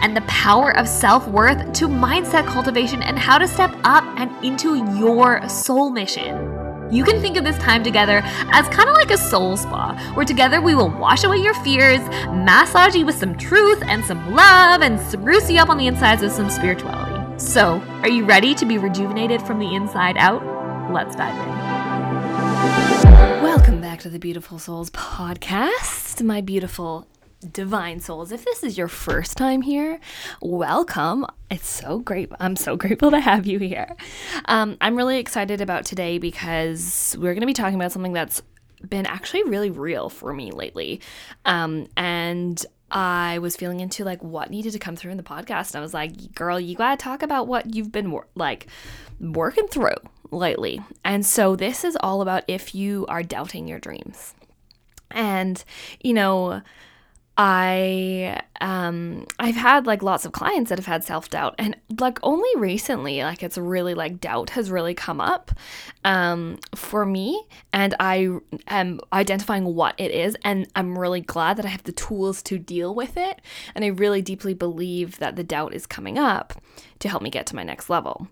and the power of self worth to mindset cultivation and how to step up and into your soul mission. You can think of this time together as kind of like a soul spa, where together we will wash away your fears, massage you with some truth and some love, and spruce you up on the insides with some spirituality. So, are you ready to be rejuvenated from the inside out? Let's dive in. Welcome back to the Beautiful Souls podcast, my beautiful divine souls. If this is your first time here, welcome. It's so great. I'm so grateful to have you here. Um, I'm really excited about today because we're going to be talking about something that's been actually really real for me lately. Um, and I was feeling into like what needed to come through in the podcast. And I was like, girl, you got to talk about what you've been wor- like working through lately. And so this is all about if you are doubting your dreams. And, you know, I um I've had like lots of clients that have had self-doubt and like only recently like it's really like doubt has really come up um for me and I am identifying what it is and I'm really glad that I have the tools to deal with it and I really deeply believe that the doubt is coming up to help me get to my next level.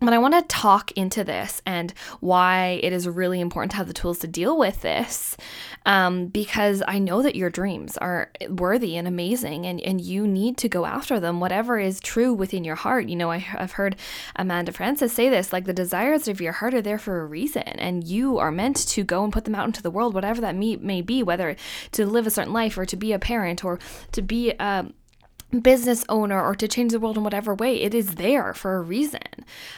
But I want to talk into this and why it is really important to have the tools to deal with this um, because I know that your dreams are worthy and amazing and, and you need to go after them, whatever is true within your heart. You know, I, I've heard Amanda Frances say this like the desires of your heart are there for a reason and you are meant to go and put them out into the world, whatever that may, may be, whether to live a certain life or to be a parent or to be um, business owner or to change the world in whatever way, it is there for a reason.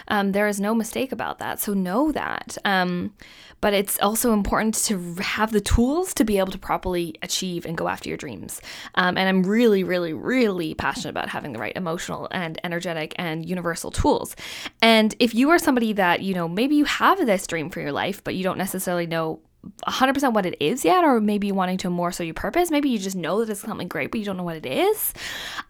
Um, there is no mistake about that. So know that. Um, but it's also important to have the tools to be able to properly achieve and go after your dreams. Um, and I'm really, really, really passionate about having the right emotional and energetic and universal tools. And if you are somebody that, you know, maybe you have this dream for your life, but you don't necessarily know 100% what it is yet, or maybe you're wanting to more so your purpose. Maybe you just know that it's something great, but you don't know what it is.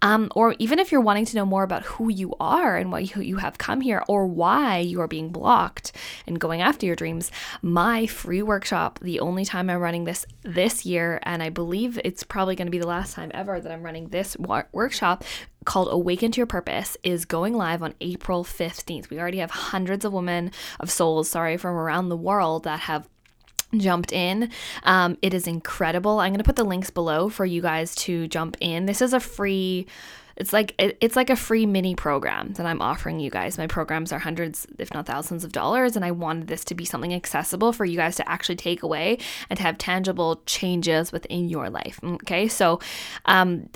Um, or even if you're wanting to know more about who you are and why you, you have come here, or why you are being blocked and going after your dreams, my free workshop, the only time I'm running this this year, and I believe it's probably going to be the last time ever that I'm running this wa- workshop, called Awaken to Your Purpose is going live on April 15th. We already have hundreds of women of souls, sorry, from around the world that have jumped in. Um, it is incredible. I'm going to put the links below for you guys to jump in. This is a free it's like it's like a free mini program that I'm offering you guys. My programs are hundreds, if not thousands of dollars, and I wanted this to be something accessible for you guys to actually take away and to have tangible changes within your life. Okay, so um,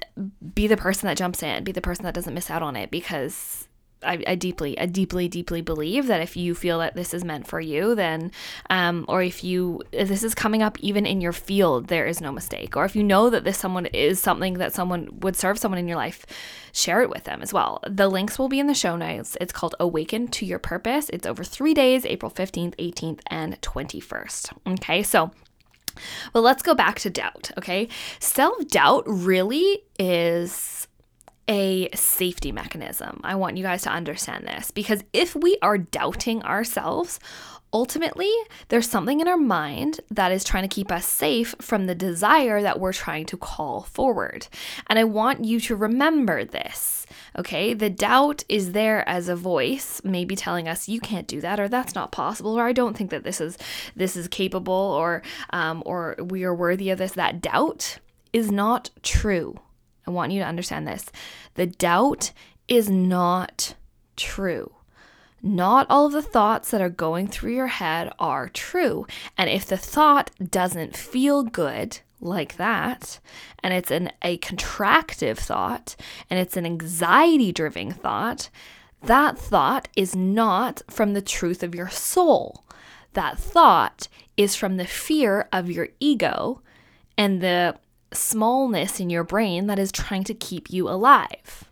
be the person that jumps in, be the person that doesn't miss out on it because I, I, deeply, I deeply, deeply believe that if you feel that this is meant for you, then, um, or if you, if this is coming up even in your field, there is no mistake. Or if you know that this someone is something that someone would serve someone in your life, share it with them as well. The links will be in the show notes. It's called Awaken to Your Purpose. It's over three days, April 15th, 18th, and 21st. Okay, so well, let's go back to doubt. Okay, self doubt really is a safety mechanism. I want you guys to understand this because if we are doubting ourselves, ultimately there's something in our mind that is trying to keep us safe from the desire that we're trying to call forward. And I want you to remember this. Okay, the doubt is there as a voice, maybe telling us you can't do that, or that's not possible, or I don't think that this is this is capable, or um, or we are worthy of this. That doubt is not true. I want you to understand this. The doubt is not true. not all of the thoughts that are going through your head are true. And if the thought doesn't feel good, like that, and it's an a contractive thought, and it's an anxiety driven thought, that thought is not from the truth of your soul. That thought is from the fear of your ego and the smallness in your brain that is trying to keep you alive.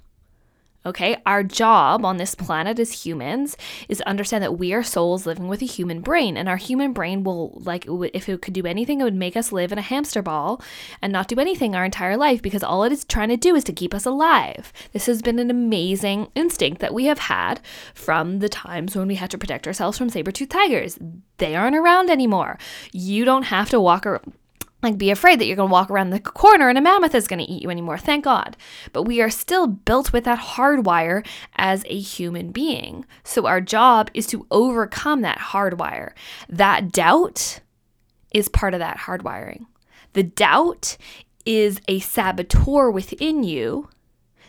Okay, our job on this planet as humans is to understand that we are souls living with a human brain, and our human brain will, like, if it could do anything, it would make us live in a hamster ball and not do anything our entire life because all it is trying to do is to keep us alive. This has been an amazing instinct that we have had from the times when we had to protect ourselves from saber toothed tigers. They aren't around anymore. You don't have to walk around like be afraid that you're going to walk around the corner and a mammoth is going to eat you anymore. Thank God. But we are still built with that hardwire as a human being. So our job is to overcome that hardwire. That doubt is part of that hardwiring. The doubt is a saboteur within you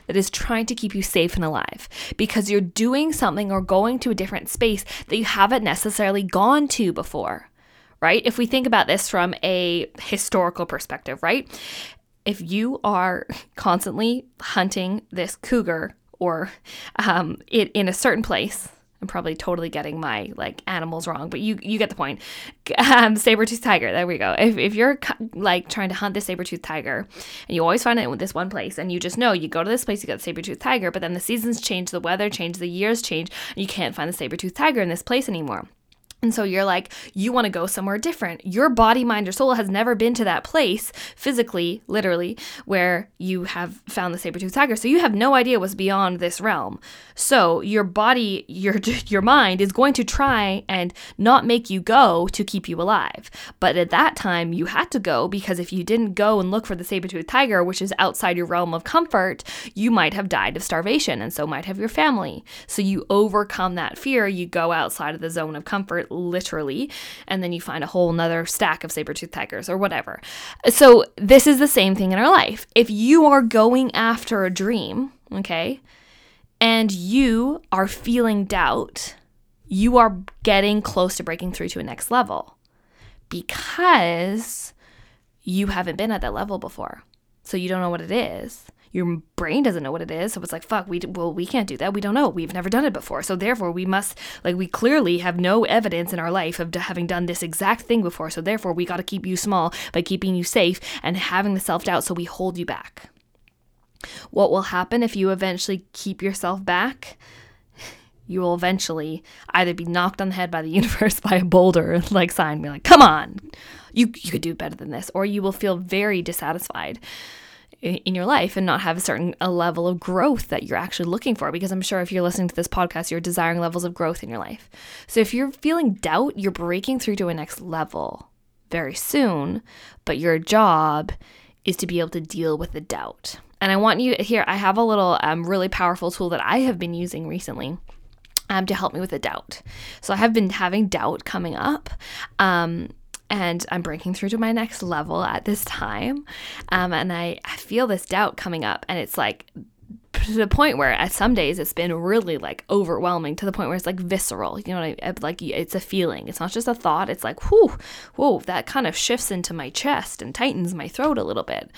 that is trying to keep you safe and alive because you're doing something or going to a different space that you haven't necessarily gone to before right? If we think about this from a historical perspective, right? If you are constantly hunting this cougar or um, it in a certain place, I'm probably totally getting my like animals wrong, but you you get the point. Um, saber-toothed tiger. There we go. If, if you're like trying to hunt this saber-toothed tiger, and you always find it in this one place, and you just know you go to this place, you get the saber-toothed tiger, but then the seasons change, the weather change, the years change, and you can't find the saber-toothed tiger in this place anymore. And so you're like, you want to go somewhere different. Your body, mind, or soul has never been to that place physically, literally, where you have found the saber-toothed tiger. So you have no idea what's beyond this realm. So your body, your your mind is going to try and not make you go to keep you alive. But at that time, you had to go because if you didn't go and look for the saber-toothed tiger, which is outside your realm of comfort, you might have died of starvation, and so might have your family. So you overcome that fear. You go outside of the zone of comfort literally, and then you find a whole nother stack of saber-toothed tigers or whatever. So this is the same thing in our life. If you are going after a dream, okay, and you are feeling doubt, you are getting close to breaking through to a next level because you haven't been at that level before. So you don't know what it is your brain doesn't know what it is. So it's like, fuck, we, well, we can't do that. We don't know. We've never done it before. So therefore, we must, like, we clearly have no evidence in our life of having done this exact thing before. So therefore, we got to keep you small by keeping you safe and having the self doubt so we hold you back. What will happen if you eventually keep yourself back? You will eventually either be knocked on the head by the universe by a boulder, like sign, be like, come on, you, you could do better than this, or you will feel very dissatisfied in your life and not have a certain a level of growth that you're actually looking for because I'm sure if you're listening to this podcast you're desiring levels of growth in your life. So if you're feeling doubt, you're breaking through to a next level very soon, but your job is to be able to deal with the doubt. And I want you here I have a little um, really powerful tool that I have been using recently. Um, to help me with the doubt. So I have been having doubt coming up. Um, and I'm breaking through to my next level at this time. Um, and I, I feel this doubt coming up, and it's like to the point where at some days it's been really like overwhelming to the point where it's like visceral. You know what I like? It's a feeling. It's not just a thought. It's like whoo, whoa, that kind of shifts into my chest and tightens my throat a little bit.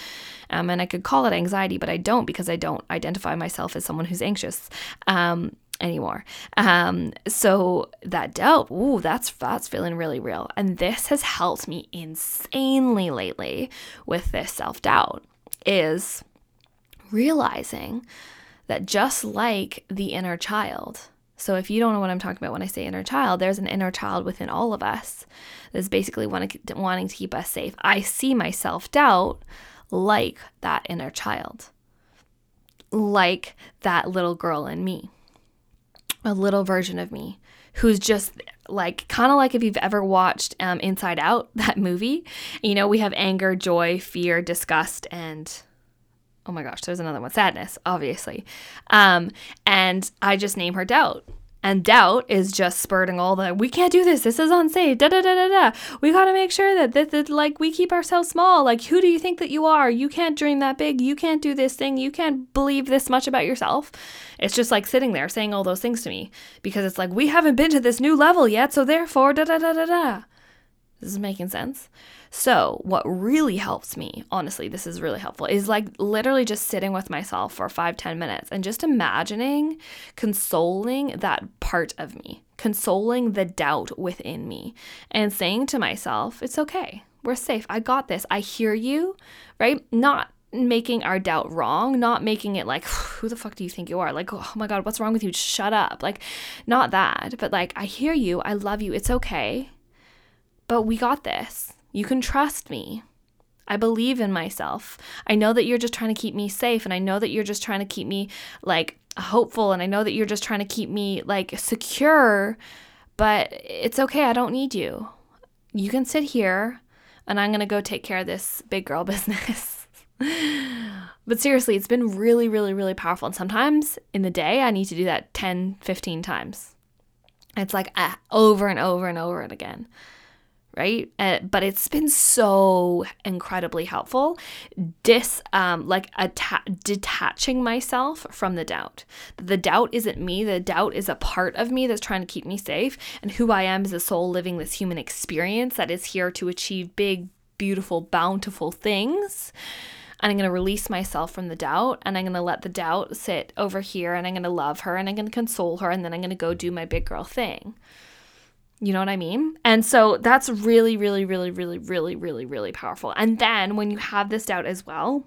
Um, and I could call it anxiety, but I don't because I don't identify myself as someone who's anxious. Um, anymore. Um, so that doubt, ooh, that's that's feeling really real. And this has helped me insanely lately with this self-doubt is realizing that just like the inner child. So if you don't know what I'm talking about when I say inner child, there's an inner child within all of us that's basically wanting, wanting to keep us safe. I see my self-doubt like that inner child. Like that little girl in me a little version of me who's just like kind of like if you've ever watched um, Inside Out, that movie. You know, we have anger, joy, fear, disgust, and oh my gosh, there's another one sadness, obviously. Um, and I just name her doubt. And doubt is just spurting all the we can't do this. This is unsafe. Da da da da da. We got to make sure that that, that like we keep ourselves small. Like who do you think that you are? You can't dream that big. You can't do this thing. You can't believe this much about yourself. It's just like sitting there saying all those things to me because it's like we haven't been to this new level yet, so therefore da da da da da. This is making sense. So, what really helps me, honestly, this is really helpful, is like literally just sitting with myself for five, ten minutes and just imagining consoling that part of me, consoling the doubt within me, and saying to myself, it's okay. We're safe. I got this. I hear you, right? Not making our doubt wrong, not making it like, who the fuck do you think you are? Like, oh my God, what's wrong with you? Shut up. Like, not that, but like, I hear you. I love you. It's okay. But we got this. You can trust me. I believe in myself. I know that you're just trying to keep me safe and I know that you're just trying to keep me like hopeful and I know that you're just trying to keep me like secure, but it's okay. I don't need you. You can sit here and I'm going to go take care of this big girl business. but seriously, it's been really, really, really powerful. And sometimes in the day, I need to do that 10, 15 times. It's like uh, over and over and over and again right? Uh, but it's been so incredibly helpful. Dis, um, like atta- detaching myself from the doubt. The doubt isn't me. The doubt is a part of me that's trying to keep me safe, and who I am is a soul living this human experience that is here to achieve big, beautiful, bountiful things. And I'm going to release myself from the doubt and I'm going to let the doubt sit over here and I'm going to love her and I'm going to console her and then I'm going to go do my big girl thing. You know what I mean? And so that's really, really, really, really, really, really, really powerful. And then when you have this doubt as well,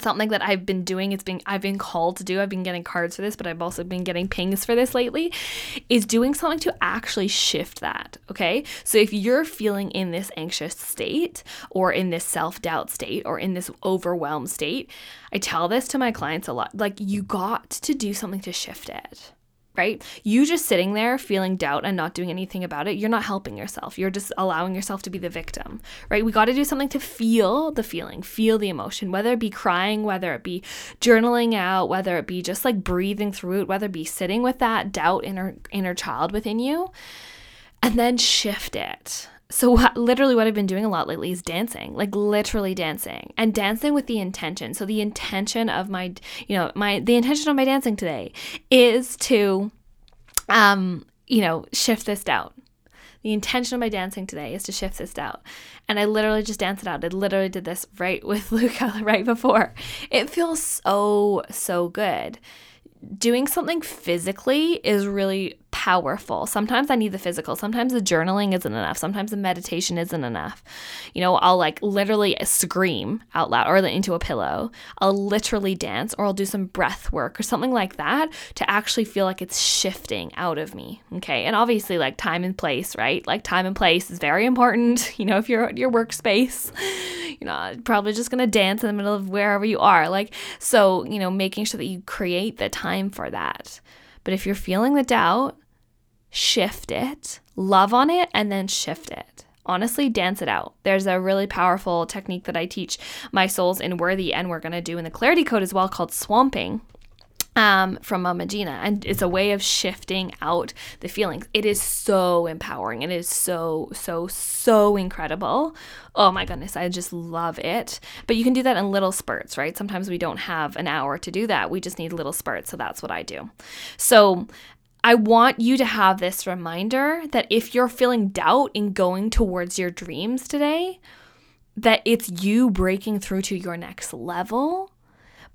something that I've been doing. It's been I've been called to do. I've been getting cards for this, but I've also been getting pings for this lately. Is doing something to actually shift that. Okay. So if you're feeling in this anxious state or in this self-doubt state or in this overwhelmed state, I tell this to my clients a lot. Like you got to do something to shift it right? You just sitting there feeling doubt and not doing anything about it, you're not helping yourself. You're just allowing yourself to be the victim, right? We got to do something to feel the feeling, feel the emotion, whether it be crying, whether it be journaling out, whether it be just like breathing through it, whether it be sitting with that doubt inner inner child within you and then shift it so what, literally what I've been doing a lot lately is dancing, like literally dancing and dancing with the intention. So the intention of my, you know, my the intention of my dancing today is to um, you know, shift this doubt. The intention of my dancing today is to shift this doubt. And I literally just danced it out. I literally did this right with Luca right before. It feels so, so good doing something physically is really powerful. Sometimes I need the physical. Sometimes the journaling isn't enough. Sometimes the meditation isn't enough. You know, I'll like literally scream out loud or into a pillow. I'll literally dance or I'll do some breath work or something like that to actually feel like it's shifting out of me. Okay. And obviously, like time and place, right? Like time and place is very important. You know, if you're at your workspace, you're not probably just going to dance in the middle of wherever you are. Like, so, you know, making sure that you create the time for that. But if you're feeling the doubt, shift it, love on it, and then shift it. Honestly, dance it out. There's a really powerful technique that I teach my souls in Worthy, and we're going to do in the Clarity Code as well called swamping um, from Mama Gena. And it's a way of shifting out the feelings. It is so empowering. It is so, so, so incredible. Oh my goodness, I just love it. But you can do that in little spurts, right? Sometimes we don't have an hour to do that. We just need little spurts. So that's what I do. So I want you to have this reminder that if you're feeling doubt in going towards your dreams today, that it's you breaking through to your next level,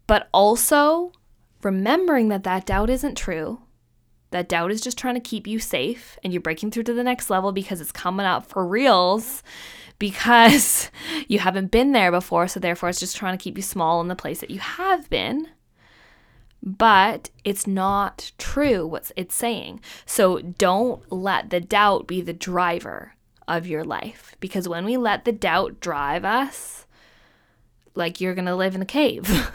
but also remembering that that doubt isn't true. That doubt is just trying to keep you safe and you're breaking through to the next level because it's coming up for reals because you haven't been there before. So, therefore, it's just trying to keep you small in the place that you have been. But it's not true what it's saying. So, don't let the doubt be the driver of your life because when we let the doubt drive us, like you're going to live in a cave.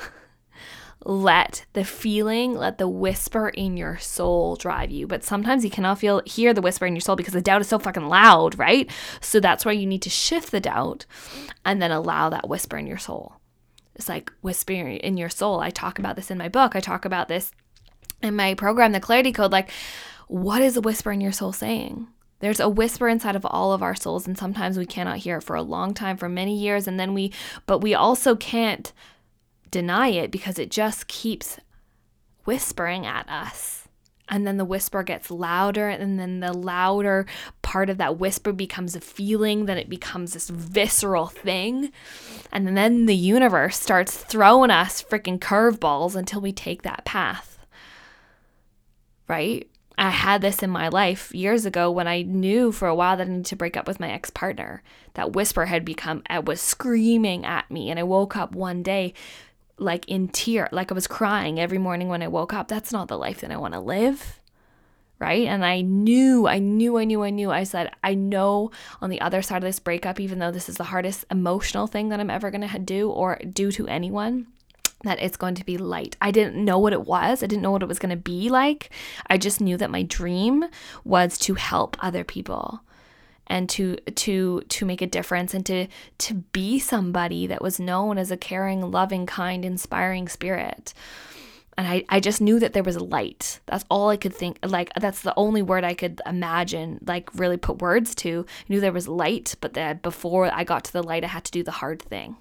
let the feeling, let the whisper in your soul drive you. But sometimes you cannot feel hear the whisper in your soul because the doubt is so fucking loud, right? So that's why you need to shift the doubt and then allow that whisper in your soul. It's like whispering in your soul. I talk about this in my book. I talk about this in my program, the Clarity Code. Like what is a whisper in your soul saying? There's a whisper inside of all of our souls, and sometimes we cannot hear it for a long time, for many years, and then we, but we also can't deny it because it just keeps whispering at us. And then the whisper gets louder, and then the louder part of that whisper becomes a feeling, then it becomes this visceral thing. And then the universe starts throwing us freaking curveballs until we take that path. Right? I had this in my life years ago when I knew for a while that I needed to break up with my ex partner. That whisper had become, it was screaming at me. And I woke up one day like in tear, like I was crying every morning when I woke up. That's not the life that I want to live. Right. And I knew, I knew, I knew, I knew. I said, I know on the other side of this breakup, even though this is the hardest emotional thing that I'm ever going to do or do to anyone, that it's going to be light. I didn't know what it was. I didn't know what it was going to be like. I just knew that my dream was to help other people and to to to make a difference and to to be somebody that was known as a caring, loving, kind, inspiring spirit. And I, I just knew that there was light. That's all I could think. Like, that's the only word I could imagine, like, really put words to. I knew there was light, but that before I got to the light, I had to do the hard thing.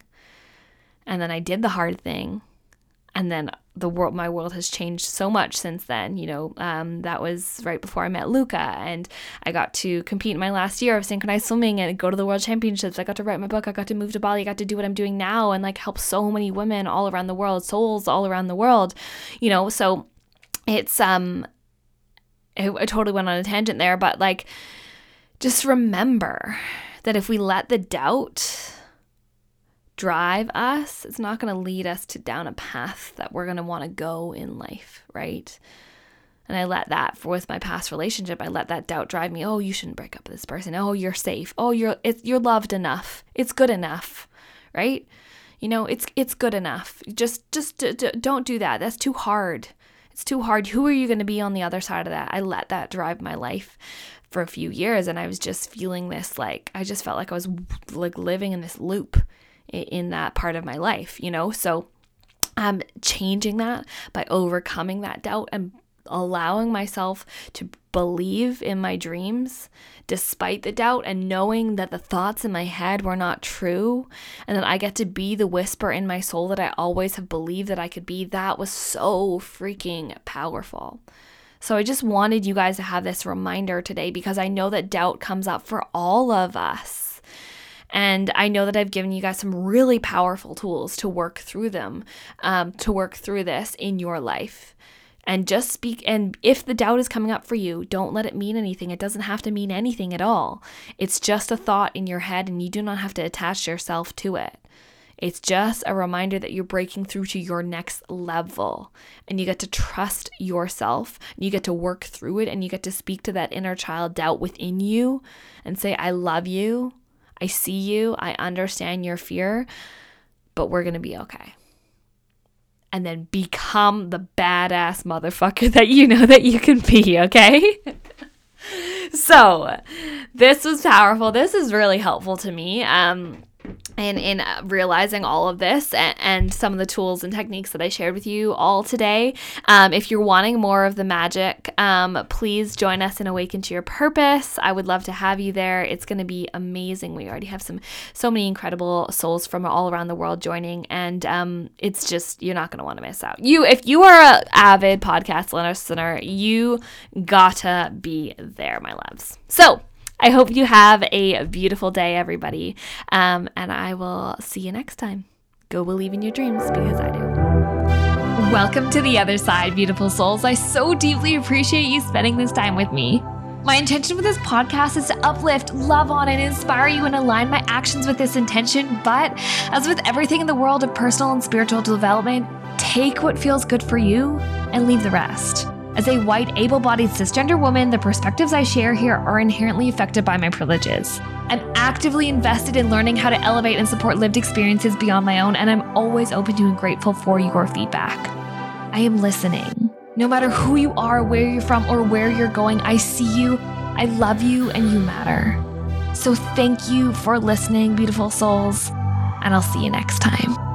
And then I did the hard thing and then the world my world has changed so much since then you know um, that was right before i met luca. And i got to compete in my last year of synchronized swimming and go to the world championships. I got to write my book. I got to move to bali. I got to do what i'm doing now and like help so many women all around the world souls all around the world you know. So it's um I, I totally went on a tangent there but like just remember that if we let the doubt drive us, it's not going to lead us to down a path that we're going to want to go in life, right? And I let that for with my past relationship, I let that doubt drive me. Oh, you shouldn't break up with this person. Oh, you're safe. Oh, you're you're loved enough. It's good enough, right? You know, it's it's good enough. Just just d- d- don't do that. That's too hard. It's too hard. Who are you going to be on the other side of that? I let that drive my life for a few years and I was just feeling this like I just felt like I was like living in this loop in that part of my life, you know? So I'm changing that by overcoming that doubt and allowing myself to believe in my dreams despite the doubt and knowing that the thoughts in my head were not true and that I get to be the whisper in my soul that I always have believed that I could be. That was so freaking powerful. So I just wanted you guys to have this reminder today because I know that doubt comes up for all of us. And I know that I've given you guys some really powerful tools to work through them, um, to work through this in your life. And just speak. And if the doubt is coming up for you, don't let it mean anything. It doesn't have to mean anything at all. It's just a thought in your head, and you do not have to attach yourself to it. It's just a reminder that you're breaking through to your next level and you get to trust yourself. You get to work through it and you get to speak to that inner child doubt within you and say, I love you. I see you. I understand your fear, but we're going to be okay. And then become the badass motherfucker that you know that you can be, okay? so, this was powerful. This is really helpful to me. Um, and in uh, realizing all of this and, and, some of the tools and techniques that I shared with you all today. Um, if you're wanting more of the magic, um, please join us in Awaken to Your Purpose. I would love to have you there. It's going to be amazing. We already have some so many incredible souls from all around the world joining, and um, it's just you're not going to want to miss out. You, if you are an avid podcast listener, you gotta be there, my loves. So I hope you have a beautiful day, everybody. Um, and I will see you next time. Go believe in your dreams because I do. Welcome to the other side, beautiful souls. I so deeply appreciate you spending this time with me. My intention with this podcast is to uplift, love on, and inspire you and align my actions with this intention. But as with everything in the world of personal and spiritual development, take what feels good for you and leave the rest. As a white, able bodied cisgender woman, the perspectives I share here are inherently affected by my privileges. I'm actively invested in learning how to elevate and support lived experiences beyond my own, and I'm always open to and grateful for your feedback. I am listening. No matter who you are, where you're from, or where you're going, I see you, I love you, and you matter. So thank you for listening, beautiful souls, and I'll see you next time.